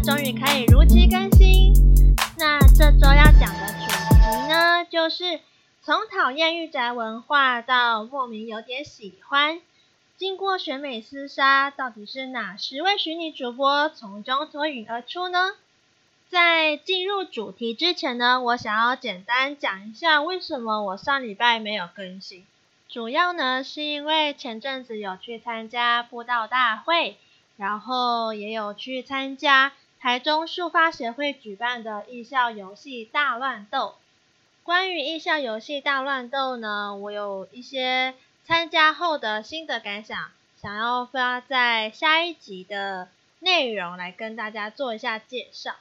终于可以如期更新。那这周要讲的主题呢，就是从讨厌御宅文化到莫名有点喜欢。经过选美厮杀，到底是哪十位虚拟主播从中脱颖而出呢？在进入主题之前呢，我想要简单讲一下为什么我上礼拜没有更新。主要呢是因为前阵子有去参加布道大会，然后也有去参加台中书发协会举办的艺校游戏大乱斗。关于艺校游戏大乱斗呢，我有一些。参加后的心得感想，想要发在下一集的内容来跟大家做一下介绍。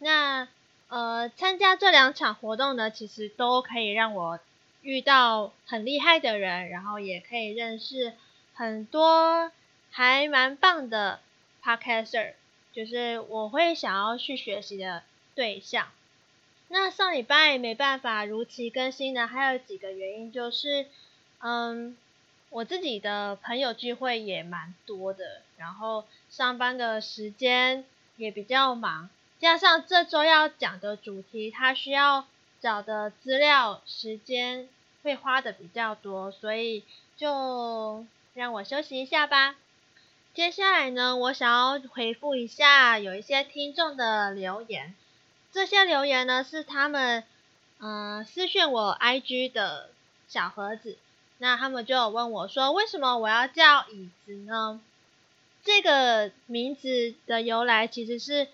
那呃，参加这两场活动呢，其实都可以让我遇到很厉害的人，然后也可以认识很多还蛮棒的 podcaster，就是我会想要去学习的对象。那上礼拜没办法如期更新呢，还有几个原因就是。嗯，我自己的朋友聚会也蛮多的，然后上班的时间也比较忙，加上这周要讲的主题，它需要找的资料时间会花的比较多，所以就让我休息一下吧。接下来呢，我想要回复一下有一些听众的留言，这些留言呢是他们嗯私讯我 IG 的小盒子。那他们就有问我说，为什么我要叫椅子呢？这个名字的由来其实是，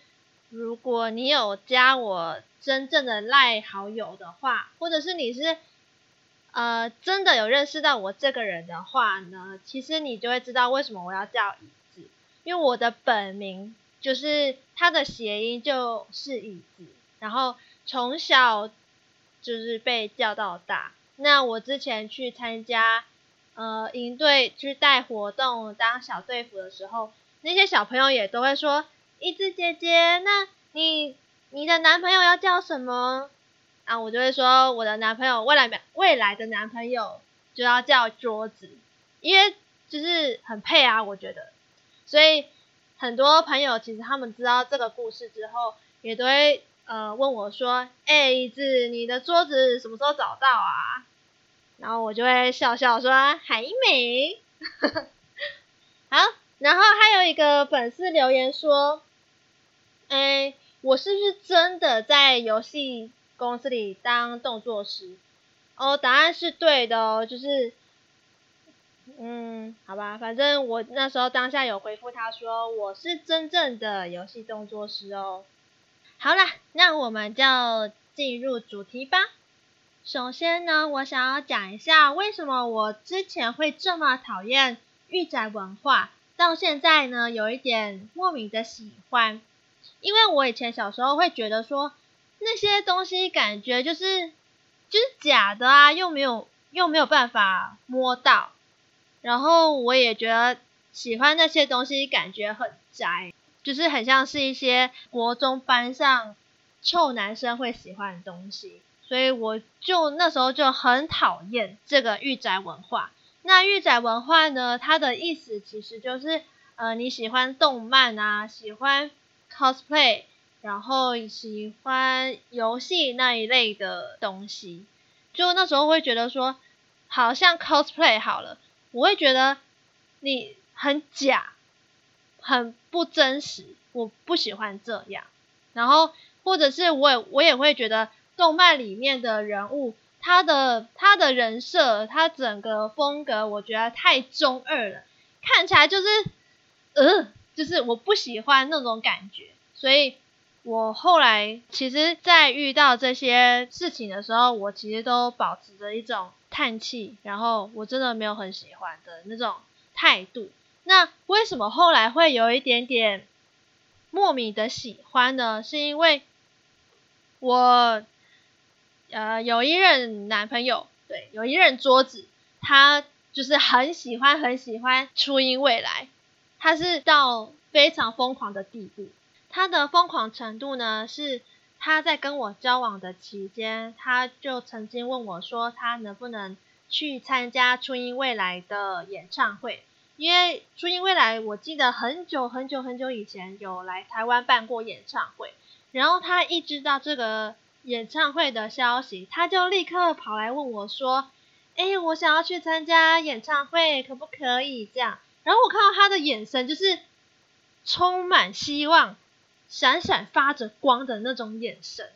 如果你有加我真正的赖好友的话，或者是你是呃真的有认识到我这个人的话呢，其实你就会知道为什么我要叫椅子，因为我的本名就是它的谐音就是椅子，然后从小就是被叫到大。那我之前去参加，呃，营队去带活动当小队服的时候，那些小朋友也都会说：“椅子姐姐，那你你的男朋友要叫什么？”啊，我就会说我的男朋友未来未来的男朋友就要叫桌子，因为就是很配啊，我觉得。所以很多朋友其实他们知道这个故事之后，也都会。呃，问我说：“哎、欸，子，你的桌子什么时候找到啊？”然后我就会笑笑说：“还没。” 好，然后还有一个粉丝留言说：“哎、我是不是真的在游戏公司里当动作师？”哦，答案是对的哦，就是，嗯，好吧，反正我那时候当下有回复他说：“我是真正的游戏动作师哦。”好啦，那我们就进入主题吧。首先呢，我想要讲一下为什么我之前会这么讨厌御宅文化，到现在呢有一点莫名的喜欢。因为我以前小时候会觉得说那些东西感觉就是就是假的啊，又没有又没有办法摸到，然后我也觉得喜欢那些东西感觉很宅。就是很像是一些国中班上臭男生会喜欢的东西，所以我就那时候就很讨厌这个御宅文化。那御宅文化呢，它的意思其实就是，呃，你喜欢动漫啊，喜欢 cosplay，然后喜欢游戏那一类的东西。就那时候会觉得说，好像 cosplay 好了，我会觉得你很假。很不真实，我不喜欢这样。然后，或者是我也我也会觉得，动漫里面的人物，他的他的人设，他整个风格，我觉得太中二了，看起来就是，呃，就是我不喜欢那种感觉。所以，我后来其实，在遇到这些事情的时候，我其实都保持着一种叹气，然后我真的没有很喜欢的那种态度。那为什么后来会有一点点莫名的喜欢呢？是因为我呃有一任男朋友，对，有一任桌子，他就是很喜欢很喜欢初音未来，他是到非常疯狂的地步。他的疯狂程度呢，是他在跟我交往的期间，他就曾经问我说，他能不能去参加初音未来的演唱会。因为初音未来，我记得很久很久很久以前有来台湾办过演唱会，然后他一知道这个演唱会的消息，他就立刻跑来问我说：“哎，我想要去参加演唱会，可不可以？”这样，然后我看到他的眼神就是充满希望、闪闪发着光的那种眼神，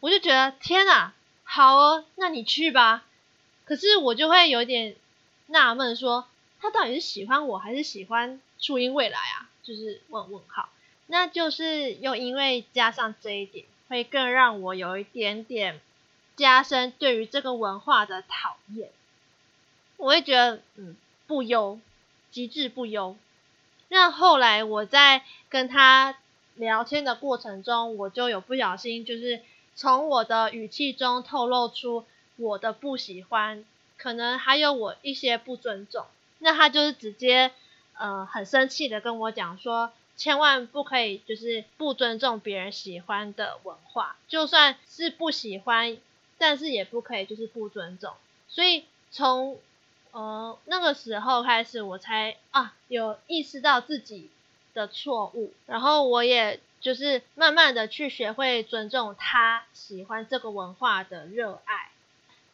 我就觉得天啊，好哦，那你去吧。可是我就会有点纳闷，说他到底是喜欢我还是喜欢初音未来啊？就是问问号。那就是又因为加上这一点，会更让我有一点点加深对于这个文化的讨厌。我会觉得，嗯，不优，极致不优。那后来我在跟他聊天的过程中，我就有不小心，就是从我的语气中透露出。我的不喜欢，可能还有我一些不尊重，那他就是直接，呃，很生气的跟我讲说，千万不可以就是不尊重别人喜欢的文化，就算是不喜欢，但是也不可以就是不尊重。所以从呃那个时候开始，我才啊有意识到自己的错误，然后我也就是慢慢的去学会尊重他喜欢这个文化的热爱。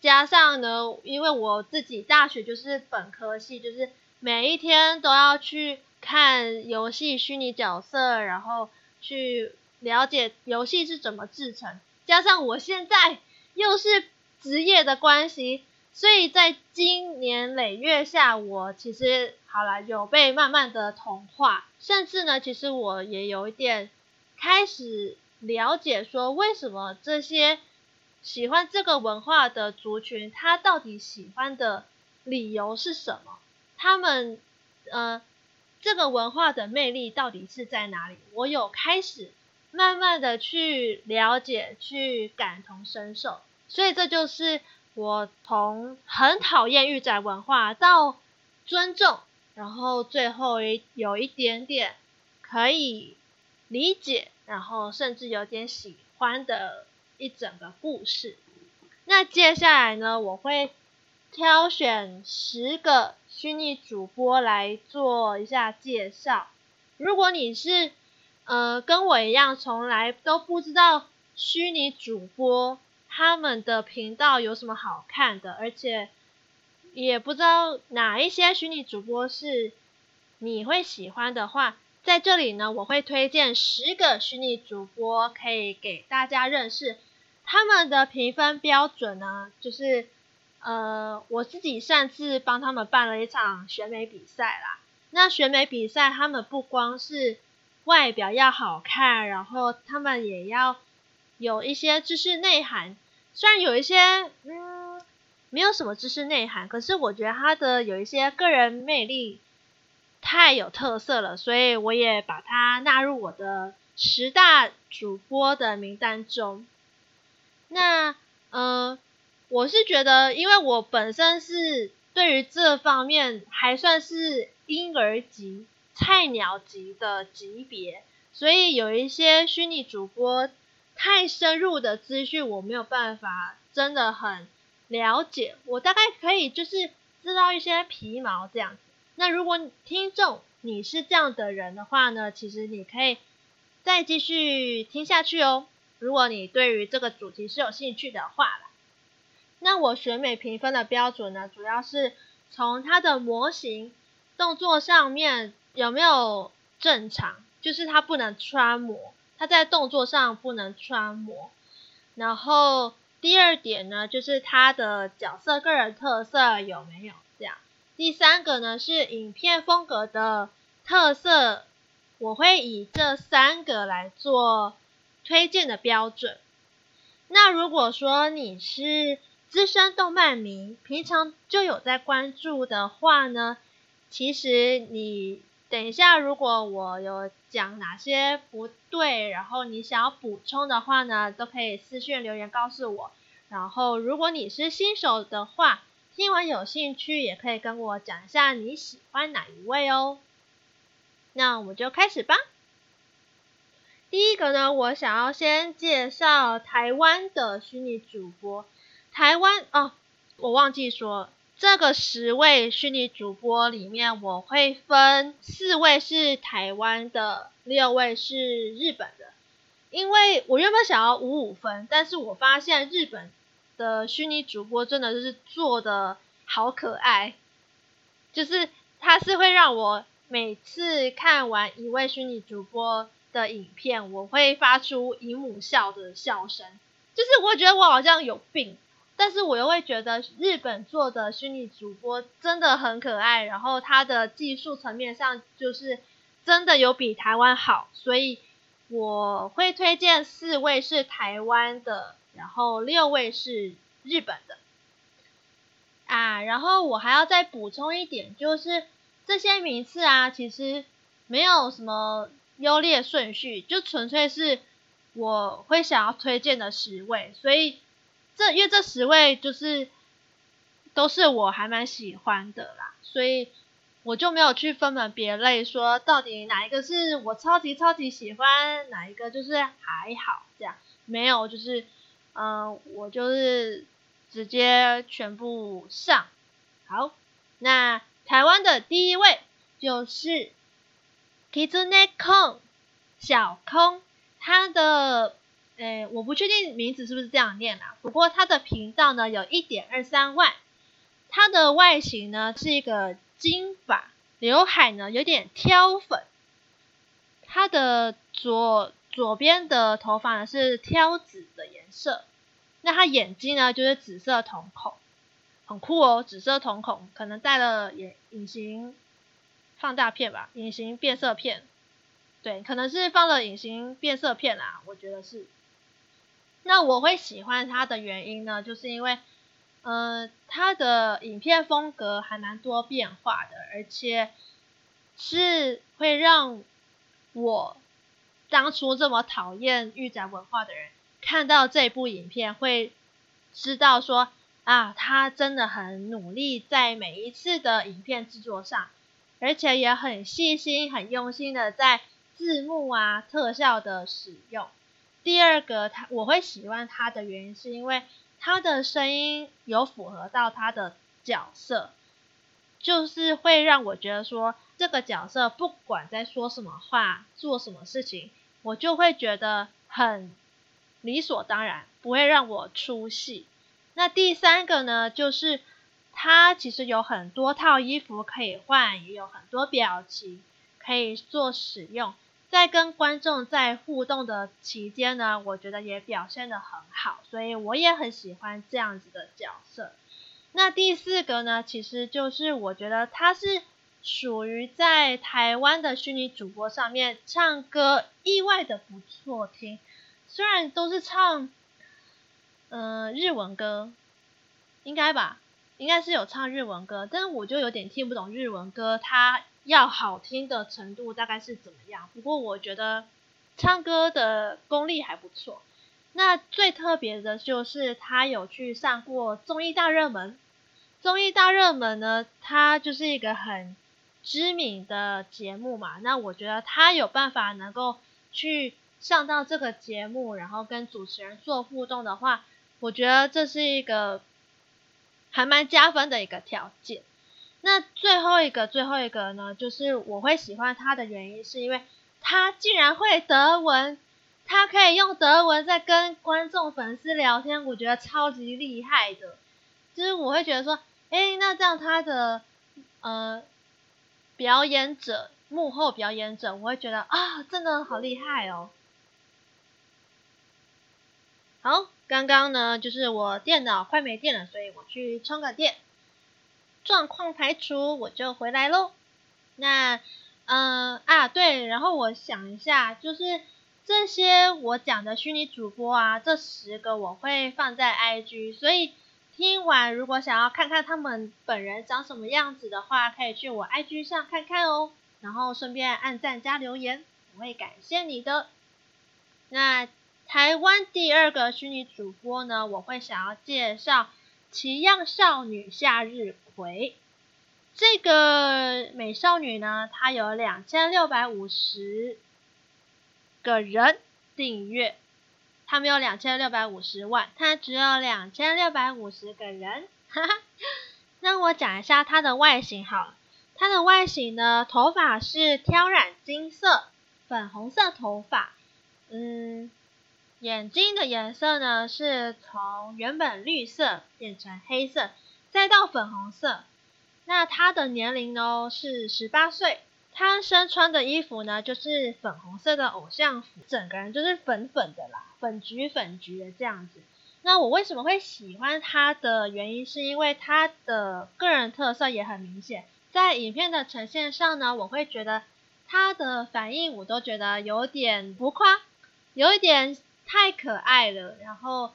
加上呢，因为我自己大学就是本科系，就是每一天都要去看游戏虚拟角色，然后去了解游戏是怎么制成。加上我现在又是职业的关系，所以在经年累月下，我其实好了，有被慢慢的同化，甚至呢，其实我也有一点开始了解说，为什么这些。喜欢这个文化的族群，他到底喜欢的理由是什么？他们，呃，这个文化的魅力到底是在哪里？我有开始慢慢的去了解，去感同身受，所以这就是我从很讨厌御宅文化到尊重，然后最后一有一点点可以理解，然后甚至有点喜欢的。一整个故事。那接下来呢，我会挑选十个虚拟主播来做一下介绍。如果你是呃跟我一样，从来都不知道虚拟主播他们的频道有什么好看的，而且也不知道哪一些虚拟主播是你会喜欢的话，在这里呢，我会推荐十个虚拟主播，可以给大家认识。他们的评分标准呢，就是，呃，我自己上次帮他们办了一场选美比赛啦。那选美比赛，他们不光是外表要好看，然后他们也要有一些知识内涵。虽然有一些，嗯，没有什么知识内涵，可是我觉得他的有一些个人魅力太有特色了，所以我也把它纳入我的十大主播的名单中。那，呃，我是觉得，因为我本身是对于这方面还算是婴儿级、菜鸟级的级别，所以有一些虚拟主播太深入的资讯我没有办法真的很了解，我大概可以就是知道一些皮毛这样子。那如果听众你是这样的人的话呢，其实你可以再继续听下去哦。如果你对于这个主题是有兴趣的话啦，那我选美评分的标准呢，主要是从它的模型动作上面有没有正常，就是它不能穿模，它在动作上不能穿模。然后第二点呢，就是它的角色个人特色有没有这样。第三个呢，是影片风格的特色，我会以这三个来做。推荐的标准。那如果说你是资深动漫迷，平常就有在关注的话呢，其实你等一下，如果我有讲哪些不对，然后你想要补充的话呢，都可以私信留言告诉我。然后如果你是新手的话，听完有兴趣也可以跟我讲一下你喜欢哪一位哦。那我们就开始吧。第一个呢，我想要先介绍台湾的虚拟主播。台湾哦，我忘记说，这个十位虚拟主播里面，我会分四位是台湾的，六位是日本的。因为我原本想要五五分，但是我发现日本的虚拟主播真的就是做的好可爱，就是他是会让我每次看完一位虚拟主播的影片，我会发出姨母笑的笑声，就是我觉得我好像有病，但是我又会觉得日本做的虚拟主播真的很可爱，然后他的技术层面上就是真的有比台湾好，所以。我会推荐四位是台湾的，然后六位是日本的，啊，然后我还要再补充一点，就是这些名次啊，其实没有什么优劣顺序，就纯粹是我会想要推荐的十位，所以这因为这十位就是都是我还蛮喜欢的啦，所以。我就没有去分门别类，说到底哪一个是我超级超级喜欢，哪一个就是还好这样，没有，就是，嗯、呃，我就是直接全部上。好，那台湾的第一位就是 Kizune Kun 小空，他的，诶，我不确定名字是不是这样念啦，不过他的频道呢有一点二三万，他的外形呢是一个。金发，刘海呢有点挑粉，他的左左边的头发呢是挑紫的颜色，那他眼睛呢就是紫色瞳孔，很酷哦，紫色瞳孔，可能戴了眼隐形放大片吧，隐形变色片，对，可能是放了隐形变色片啦，我觉得是。那我会喜欢他的原因呢，就是因为。呃，他的影片风格还蛮多变化的，而且是会让我当初这么讨厌御宅文化的人看到这部影片，会知道说啊，他真的很努力在每一次的影片制作上，而且也很细心、很用心的在字幕啊、特效的使用。第二个，他我会喜欢他的原因是因为。他的声音有符合到他的角色，就是会让我觉得说，这个角色不管在说什么话、做什么事情，我就会觉得很理所当然，不会让我出戏。那第三个呢，就是他其实有很多套衣服可以换，也有很多表情可以做使用。在跟观众在互动的期间呢，我觉得也表现得很好，所以我也很喜欢这样子的角色。那第四个呢，其实就是我觉得他是属于在台湾的虚拟主播上面唱歌意外的不错听，虽然都是唱嗯、呃、日文歌，应该吧，应该是有唱日文歌，但是我就有点听不懂日文歌，他。要好听的程度大概是怎么样？不过我觉得唱歌的功力还不错。那最特别的就是他有去上过综艺大热门。综艺大热门呢，它就是一个很知名的节目嘛。那我觉得他有办法能够去上到这个节目，然后跟主持人做互动的话，我觉得这是一个还蛮加分的一个条件。那最后一个，最后一个呢，就是我会喜欢他的原因，是因为他竟然会德文，他可以用德文在跟观众粉丝聊天，我觉得超级厉害的。就是我会觉得说，哎，那这样他的呃表演者，幕后表演者，我会觉得啊，真的好厉害哦。好，刚刚呢，就是我电脑快没电了，所以我去充个电。状况排除，我就回来喽。那，嗯、啊，对，然后我想一下，就是这些我讲的虚拟主播啊，这十个我会放在 IG，所以听完如果想要看看他们本人长什么样子的话，可以去我 IG 上看看哦。然后顺便按赞加留言，我会感谢你的。那台湾第二个虚拟主播呢，我会想要介绍。奇样少女夏日葵，这个美少女呢，她有两千六百五十个人订阅，她没有两千六百五十万，她只有两千六百五十个人，哈哈。那我讲一下她的外形好了，她的外形呢，头发是挑染金色，粉红色头发，嗯，眼睛的颜色呢是从原本绿色变成黑色，再到粉红色。那他的年龄呢是十八岁，他身穿的衣服呢就是粉红色的偶像服，整个人就是粉粉的啦，粉橘粉橘的这样子。那我为什么会喜欢他的原因，是因为他的个人特色也很明显，在影片的呈现上呢，我会觉得他的反应我都觉得有点浮夸，有一点太可爱了。然后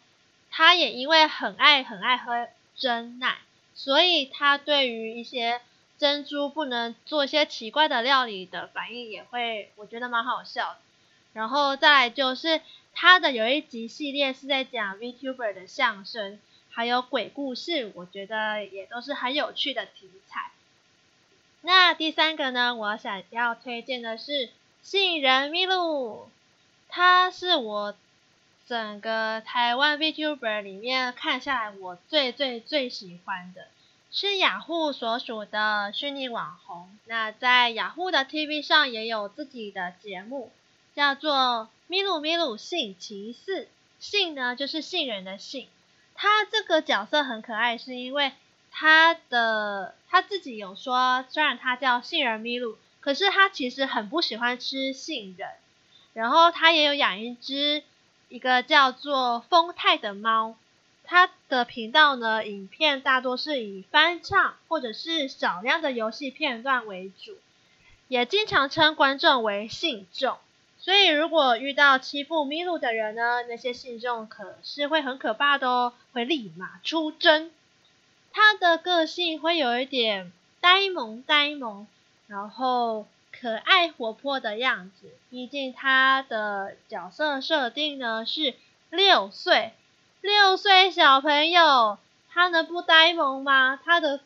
他也因为很爱很爱喝真奶。所以他对于一些珍珠不能做一些奇怪的料理的反应也会，我觉得蛮好笑的。然后再来就是他的有一集系列是在讲 VTuber 的相声，还有鬼故事，我觉得也都是很有趣的题材。那第三个呢，我想要推荐的是杏仁蜜露，它是我。整个台湾 VTuber 里面看下来，我最最最喜欢的是雅虎所属的虚拟网红。那在雅虎的 TV 上也有自己的节目，叫做《咪噜咪噜杏奇四》。杏呢就是杏仁的杏。他这个角色很可爱，是因为他的他自己有说，虽然他叫杏仁咪噜，可是他其实很不喜欢吃杏仁。然后他也有养一只。一个叫做丰泰的猫，它的频道呢，影片大多是以翻唱或者是少量的游戏片段为主，也经常称观众为信众。所以如果遇到欺负咪噜的人呢，那些信众可是会很可怕的哦，会立马出征。他的个性会有一点呆萌呆萌，然后。可爱活泼的样子，毕竟他的角色设定呢是六岁，六岁小朋友，他能不呆萌吗？他的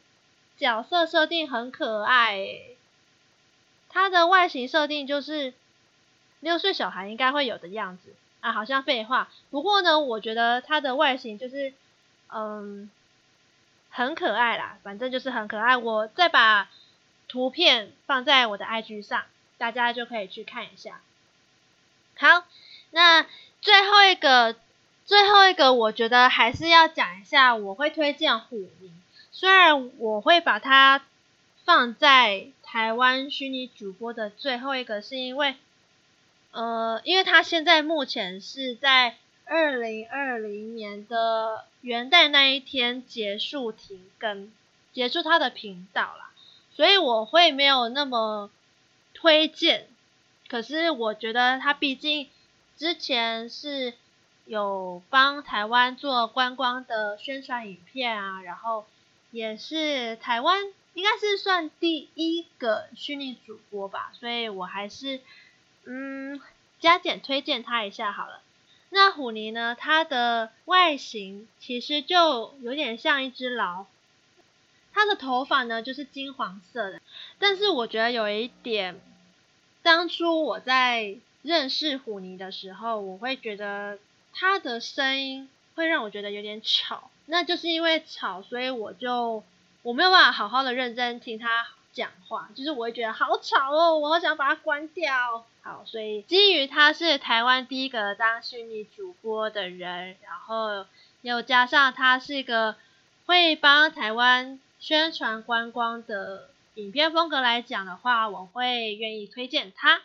角色设定很可爱，他的外形设定就是六岁小孩应该会有的样子啊，好像废话。不过呢，我觉得他的外形就是嗯很可爱啦，反正就是很可爱。我再把。图片放在我的 IG 上，大家就可以去看一下。好，那最后一个，最后一个，我觉得还是要讲一下，我会推荐虎妮。虽然我会把它放在台湾虚拟主播的最后一个，是因为，呃，因为他现在目前是在二零二零年的元旦那一天结束停更，结束他的频道啦。所以我会没有那么推荐，可是我觉得他毕竟之前是有帮台湾做观光的宣传影片啊，然后也是台湾应该是算第一个虚拟主播吧，所以我还是嗯加减推荐他一下好了。那虎尼呢，它的外形其实就有点像一只老虎。他的头发呢，就是金黄色的，但是我觉得有一点，当初我在认识虎尼的时候，我会觉得他的声音会让我觉得有点吵，那就是因为吵，所以我就我没有办法好好的认真听他讲话，就是我会觉得好吵哦，我好想把它关掉。好，所以基于他是台湾第一个当虚拟主播的人，然后又加上他是一个会帮台湾。宣传观光的影片风格来讲的话，我会愿意推荐它。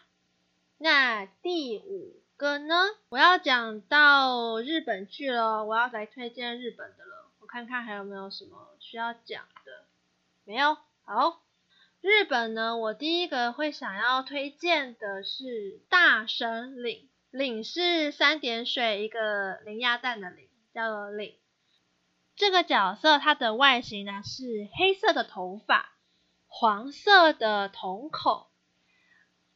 那第五个呢，我要讲到日本去了，我要来推荐日本的了。我看看还有没有什么需要讲的，没有。好，日本呢，我第一个会想要推荐的是大神岭，岭是三点水一个零鸭蛋的岭，叫做领。这个角色它的外形呢是黑色的头发，黄色的瞳孔，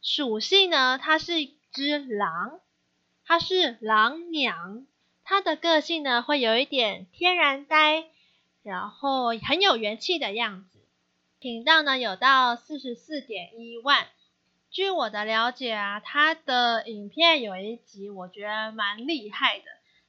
属性呢它是一只狼，它是狼娘，它的个性呢会有一点天然呆，然后很有元气的样子。频道呢有到四十四点一万，据我的了解啊，它的影片有一集我觉得蛮厉害的，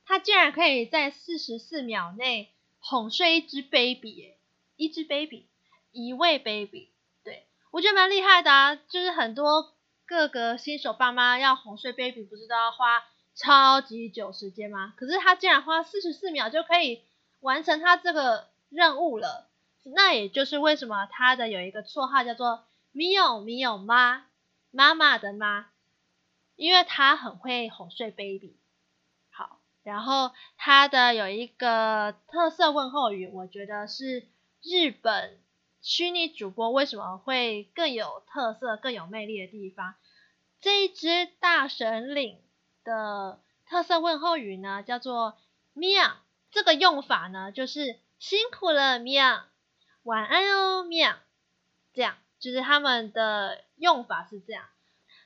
它竟然可以在四十四秒内。哄睡一只 baby，一只 baby，一位 baby，对，我觉得蛮厉害的啊，就是很多各个新手爸妈要哄睡 baby，不是都要花超级久时间吗？可是他竟然花四十四秒就可以完成他这个任务了，那也就是为什么他的有一个绰号叫做米有米有妈，妈妈的妈，因为他很会哄睡 baby。然后它的有一个特色问候语，我觉得是日本虚拟主播为什么会更有特色、更有魅力的地方。这一只大神领的特色问候语呢，叫做“咪娅”。这个用法呢，就是辛苦了，咪娅，晚安哦，咪娅。这样就是他们的用法是这样。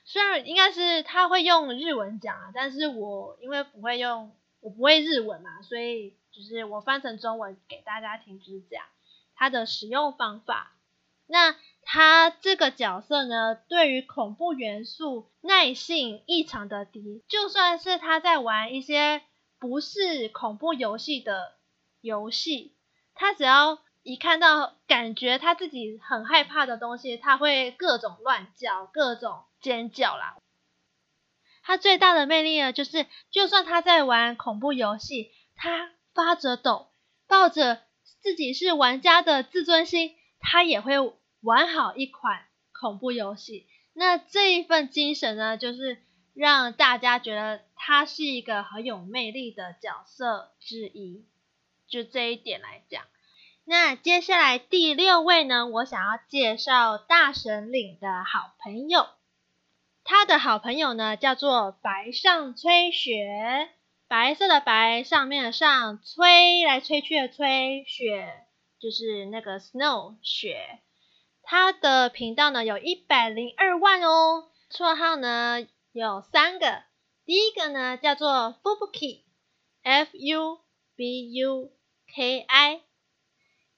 虽然应该是他会用日文讲啊，但是我因为不会用。我不会日文嘛，所以就是我翻成中文给大家听，就是这样。它的使用方法，那它这个角色呢，对于恐怖元素耐性异常的低，就算是他在玩一些不是恐怖游戏的游戏，他只要一看到感觉他自己很害怕的东西，他会各种乱叫，各种尖叫啦。他最大的魅力呢，就是就算他在玩恐怖游戏，他发着抖，抱着自己是玩家的自尊心，他也会玩好一款恐怖游戏。那这一份精神呢，就是让大家觉得他是一个很有魅力的角色之一。就这一点来讲，那接下来第六位呢，我想要介绍大神领的好朋友。他的好朋友呢，叫做白上吹雪，白色的白，上面的上，吹来吹去的吹，雪就是那个 snow 雪。他的频道呢有一百零二万哦，绰号呢有三个，第一个呢叫做 Fubuki，F U B U K I，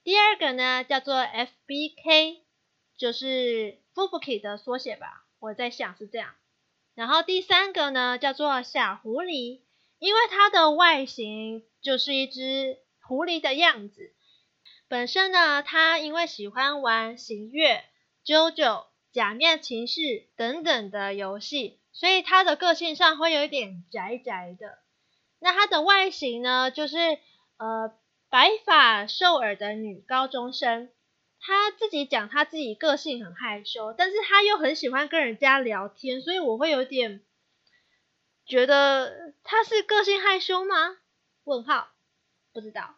第二个呢叫做 F B K，就是 Fubuki 的缩写吧。我在想是这样，然后第三个呢叫做小狐狸，因为它的外形就是一只狐狸的样子。本身呢，它因为喜欢玩行月、JoJo、假面骑士等等的游戏，所以它的个性上会有一点宅宅的。那它的外形呢，就是呃白发瘦耳的女高中生。他自己讲他自己个性很害羞，但是他又很喜欢跟人家聊天，所以我会有点觉得他是个性害羞吗？问号，不知道。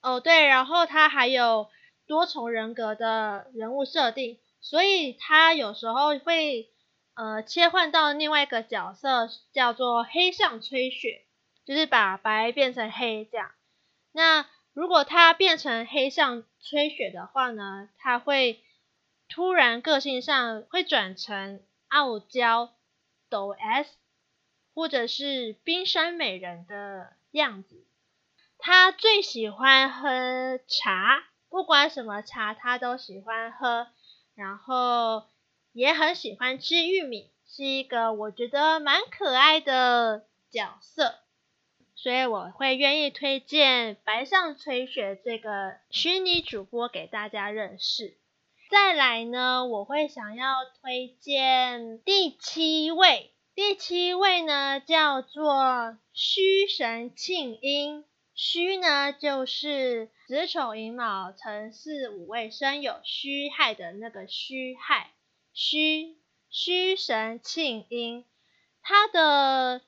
哦，对，然后他还有多重人格的人物设定，所以他有时候会呃切换到另外一个角色，叫做黑上吹雪，就是把白变成黑这样。那如果他变成黑上吹雪的话呢，他会突然个性上会转成傲娇抖 S，或者是冰山美人的样子。他最喜欢喝茶，不管什么茶他都喜欢喝，然后也很喜欢吃玉米，是一个我觉得蛮可爱的角色。所以我会愿意推荐白上吹雪这个虚拟主播给大家认识。再来呢，我会想要推荐第七位，第七位呢叫做虚神庆音。虚呢就是子丑寅卯辰巳午未申酉戌亥的那个戌亥，虚虚神庆音，他的。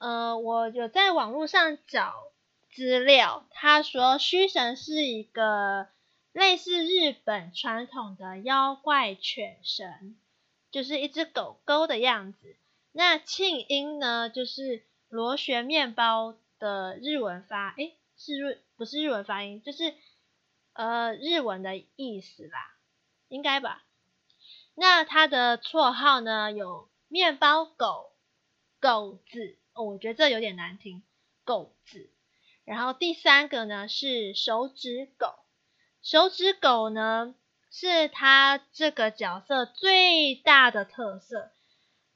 呃，我有在网络上找资料，他说虚神是一个类似日本传统的妖怪犬神，就是一只狗狗的样子。那庆音呢，就是螺旋面包的日文发，诶，是日不是日文发音，就是呃日文的意思啦，应该吧。那它的绰号呢，有面包狗、狗子。哦，我觉得这有点难听，狗子。然后第三个呢是手指狗，手指狗呢是它这个角色最大的特色，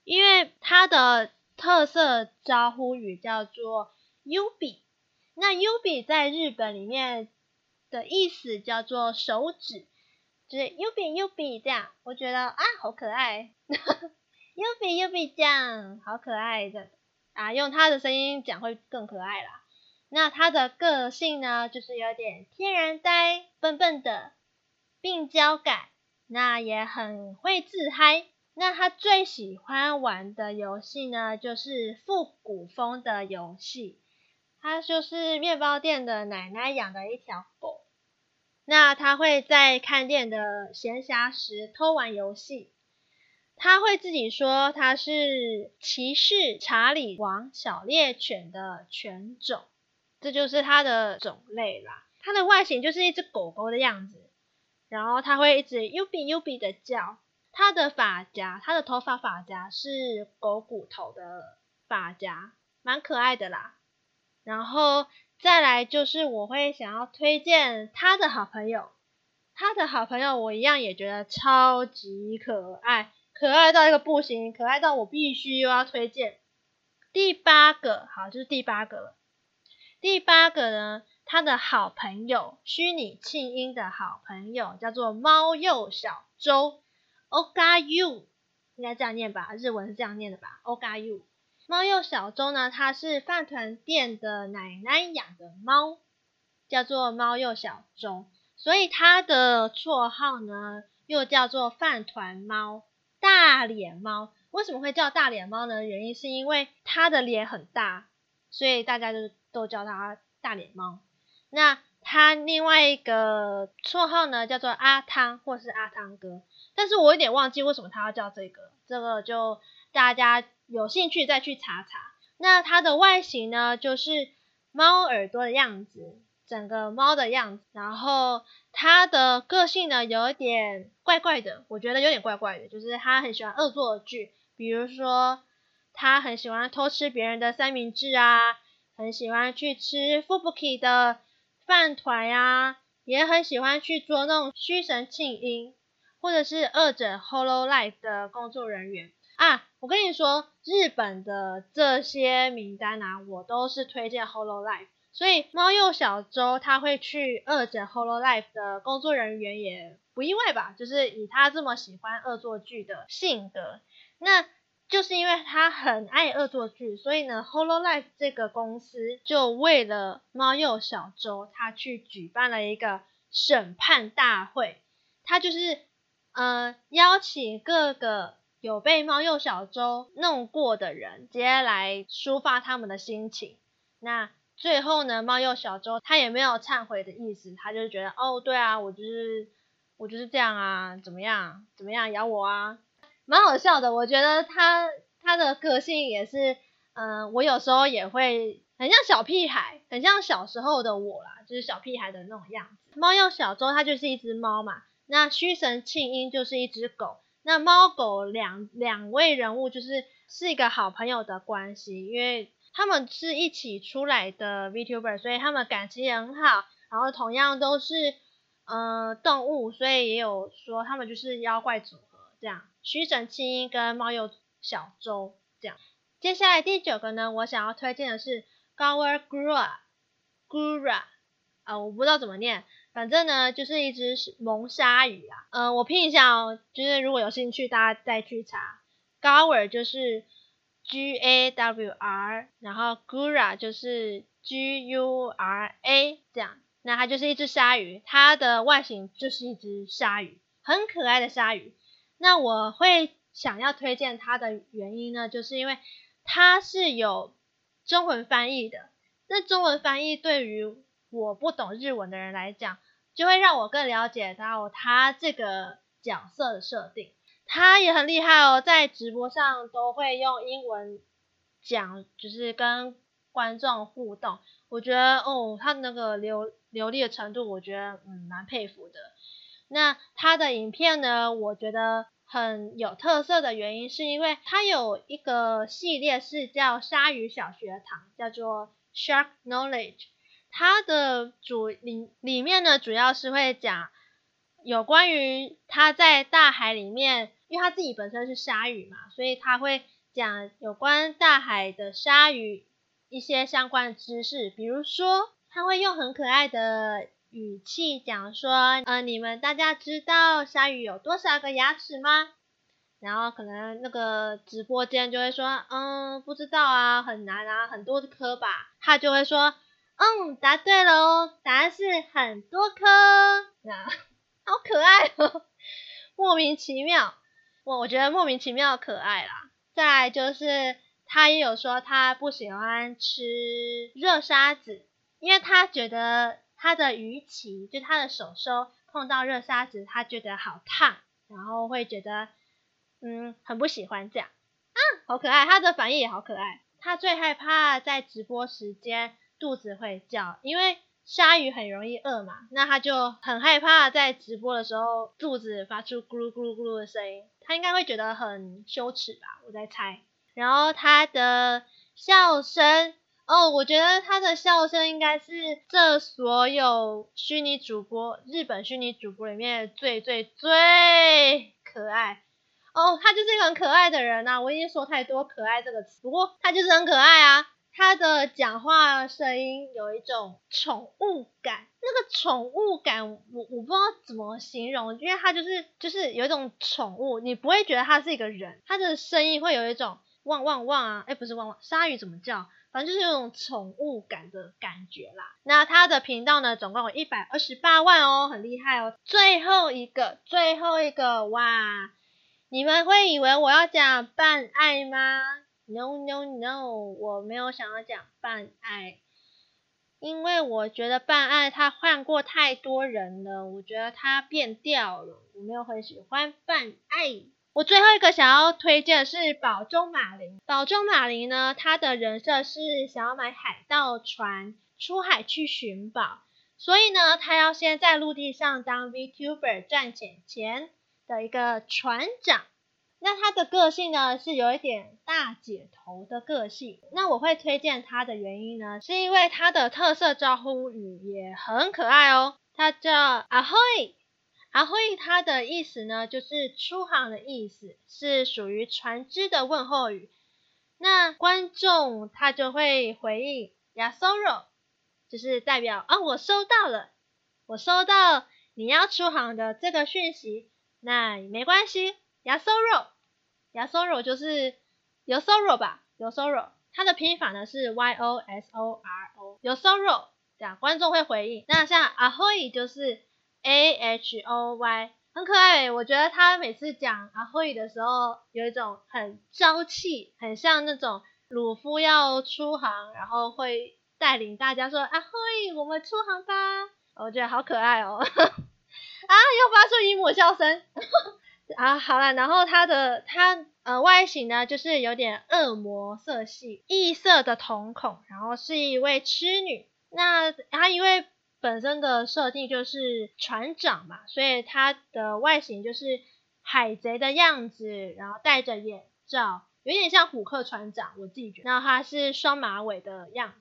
因为它的特色招呼语叫做 Yubi。那 Yubi 在日本里面的意思叫做手指，就是 Yubi Ubi 这样，我觉得啊好可爱，Yubi Yubi 这样好可爱的啊，用他的声音讲会更可爱啦。那他的个性呢，就是有点天然呆，笨笨的，病娇感，那也很会自嗨。那他最喜欢玩的游戏呢，就是复古风的游戏。他就是面包店的奶奶养的一条狗。那他会在看店的闲暇时偷玩游戏。他会自己说他是骑士查理王小猎犬的犬种，这就是他的种类啦。他的外形就是一只狗狗的样子，然后他会一直 ubi ubi 的叫。他的发夹，他的头发发夹是狗骨头的发夹，蛮可爱的啦。然后再来就是我会想要推荐他的好朋友，他的好朋友我一样也觉得超级可爱，可爱到一个不行，可爱到我必须又要推荐第八个，好，就是第八个了。第八个呢，他的好朋友，虚拟庆音的好朋友叫做猫鼬小周。Ogayu 应该这样念吧，日文是这样念的吧？Ogayu 猫鼬小周呢，它是饭团店的奶奶养的猫，叫做猫鼬小周，所以它的绰号呢又叫做饭团猫、大脸猫。为什么会叫大脸猫呢？原因是因为它的脸很大，所以大家就都叫它大脸猫。那它另外一个绰号呢叫做阿汤或是阿汤哥。但是我有点忘记为什么它要叫这个，这个就大家有兴趣再去查查。那它的外形呢，就是猫耳朵的样子，整个猫的样子。然后它的个性呢，有一点怪怪的，我觉得有点怪怪的，就是它很喜欢恶作剧，比如说它很喜欢偷吃别人的三明治啊，很喜欢去吃 Fubuki 的饭团呀，也很喜欢去捉弄虚神庆音。或者是二者 Hollow Life 的工作人员啊，我跟你说，日本的这些名单啊，我都是推荐 Hollow Life 所以猫鼬小周他会去二者 Hololive 的工作人员也不意外吧？就是以他这么喜欢恶作剧的性格，那就是因为他很爱恶作剧，所以呢，Hololive 这个公司就为了猫鼬小周，他去举办了一个审判大会，他就是。呃，邀请各个有被猫鼬小周弄过的人，直接来抒发他们的心情。那最后呢，猫鼬小周他也没有忏悔的意思，他就是觉得，哦，对啊，我就是我就是这样啊，怎么样，怎么样，咬我啊，蛮好笑的。我觉得他他的个性也是，嗯、我有时候也会很像小屁孩，很像小时候的我啦，就是小屁孩的那种样子。猫鼬小周他就是一只猫嘛。那虚神庆音就是一只狗，那猫狗两两位人物就是是一个好朋友的关系，因为他们是一起出来的 VTuber，所以他们感情很好。然后同样都是呃动物，所以也有说他们就是妖怪组合这样。虚神庆音跟猫鼬小周这样。接下来第九个呢，我想要推荐的是 Gawagura，Gura，啊，我不知道怎么念。反正呢，就是一只萌鲨鱼啊。呃，我拼一下哦，就是如果有兴趣，大家再去查。Gawr 就是 G A W R，然后 Gura 就是 G U R A 这样。那它就是一只鲨鱼，它的外形就是一只鲨鱼，很可爱的鲨鱼。那我会想要推荐它的原因呢，就是因为它是有中文翻译的。那中文翻译对于我不懂日文的人来讲，就会让我更了解到它这个角色的设定。他也很厉害哦，在直播上都会用英文讲，就是跟观众互动。我觉得哦，他那个流流利的程度，我觉得嗯蛮佩服的。那他的影片呢，我觉得很有特色的原因，是因为他有一个系列是叫鲨鱼小学堂，叫做 Shark Knowledge。它的主里里面呢，主要是会讲有关于他在大海里面，因为他自己本身是鲨鱼嘛，所以他会讲有关大海的鲨鱼一些相关的知识，比如说他会用很可爱的语气讲说，呃，你们大家知道鲨鱼有多少个牙齿吗？然后可能那个直播间就会说，嗯，不知道啊，很难啊，很多颗吧。他就会说，嗯，答对了哦，答案是很多颗。啊，好可爱哦，莫名其妙，我我觉得莫名其妙可爱啦。再来就是他也有说他不喜欢吃热沙子，因为他觉得他的鱼鳍，就他的手手碰到热沙子，他觉得好烫，然后会觉得。嗯，很不喜欢这样啊，好可爱，他的反应也好可爱。他最害怕在直播时间肚子会叫，因为鲨鱼很容易饿嘛，那他就很害怕在直播的时候肚子发出咕噜咕噜咕噜的声音，他应该会觉得很羞耻吧，我在猜。然后他的笑声，哦，我觉得他的笑声应该是这所有虚拟主播，日本虚拟主播里面最最最可爱。哦，他就是一个很可爱的人呐、我已经说太多可爱这个词，不过他就是很可爱啊。他的讲话声音有一种宠物感，那个宠物感我我不知道怎么形容，因为他就是就是有一种宠物，你不会觉得他是一个人，他的声音会有一种汪汪汪啊，哎不是汪汪，鲨鱼怎么叫？反正就是有种宠物感的感觉啦。那他的频道呢，总共有一百二十八万哦，很厉害哦。最后一个，最后一个，哇！你们会以为我要讲办爱吗？No No No，我没有想要讲办爱，因为我觉得办爱他换过太多人了，我觉得他变调了，我没有很喜欢办爱。我最后一个想要推荐的是宝中马林。宝中马林呢，他的人设是想要买海盗船出海去寻宝，所以呢，他要先在陆地上当 VTuber 赚钱钱。的一个船长，那他的个性呢，是有一点大姐头的个性。那我会推荐他的原因呢，是因为他的特色招呼语也很可爱哦。他叫阿辉，阿辉，他的意思呢，就是出航的意思，是属于船只的问候语。那观众他就会回应亚索罗，就是代表啊、我收到了，我收到你要出航的这个讯息。那没关系 ysoro 就是有 soro 吧，Yosoro，它的拼法呢是 Y O S O R O，Yosoro，这样观众会回应。那像 Ahoy 就是 A H O Y，很可爱。我觉得他每次讲 Ahoy 的时候，有一种很朝气，很像那种鲁夫要出航，然后会带领大家说 Ahoy，我们出航吧。我觉得好可爱哦。啊！又发出姨母笑声啊！好了，然后它的它呃外形呢，就是有点恶魔色系，异色的瞳孔，然后是一位痴女。那它因为本身的设定就是船长嘛，所以它的外形就是海贼的样子，然后戴着眼罩，有点像虎克船长，我自己觉得。然后它是双马尾的样子。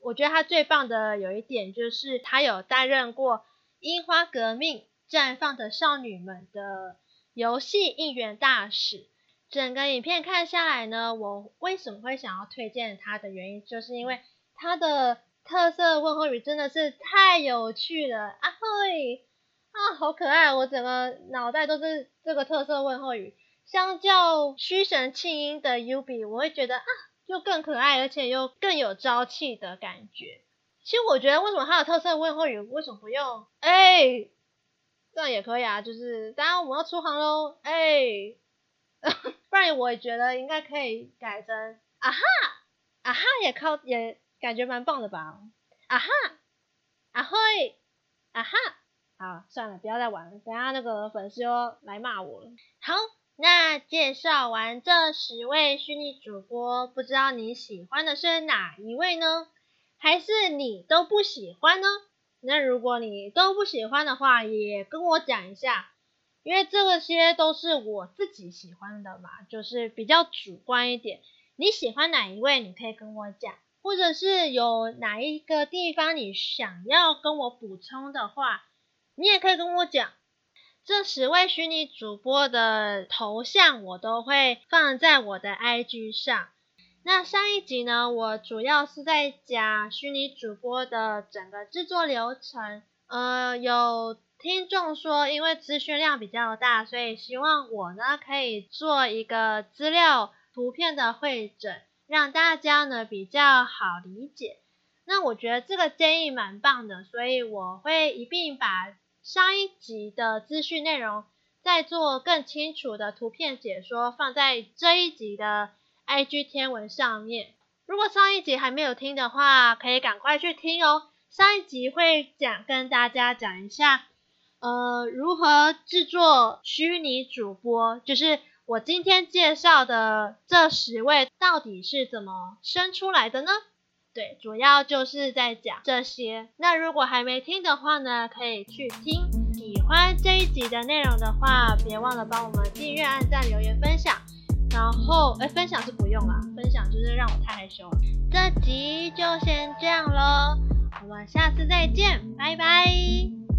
我觉得它最棒的有一点就是它有担任过樱花革命。绽放的少女们的游戏应援大使，整个影片看下来呢，我为什么会想要推荐它的原因，就是因为它的特色问候语真的是太有趣了啊！嘿，啊，好可爱，我整个脑袋都是这个特色问候语。相较虚神庆音的 Ubi，我会觉得啊，又更可爱，而且又更有朝气的感觉。其实我觉得，为什么它的特色问候语为什么不用？哎。这样也可以啊，就是当然我们要出航喽，哎、欸，不然我也觉得应该可以改成啊哈，啊哈也靠也感觉蛮棒的吧，啊哈，啊嘿，啊哈，好算了，不要再玩了，等下那个粉丝又来骂我了。好，那介绍完这十位虚拟主播，不知道你喜欢的是哪一位呢？还是你都不喜欢呢？那如果你都不喜欢的话，也跟我讲一下，因为这些都是我自己喜欢的嘛，就是比较主观一点。你喜欢哪一位，你可以跟我讲，或者是有哪一个地方你想要跟我补充的话，你也可以跟我讲。这十位虚拟主播的头像我都会放在我的 IG 上。那上一集呢，我主要是在讲虚拟主播的整个制作流程，呃，有听众说，因为资讯量比较大，所以希望我呢可以做一个资料图片的汇整，让大家呢比较好理解。那我觉得这个建议蛮棒的，所以我会一并把上一集的资讯内容再做更清楚的图片解说，放在这一集的 IG 天文上面。如果上一集还没有听的话，可以赶快去听哦。上一集会讲跟大家讲一下，呃，如何制作虚拟主播，就是我今天介绍的这十位到底是怎么生出来的呢？对，主要就是在讲这些。那如果还没听的话呢，可以去听。喜欢这一集的内容的话，别忘了帮我们订阅、按赞、留言、分享。然后，哎，分享是不用啦，分享就是让我太害羞了。这集就先这样喽。我们下次再见，拜拜。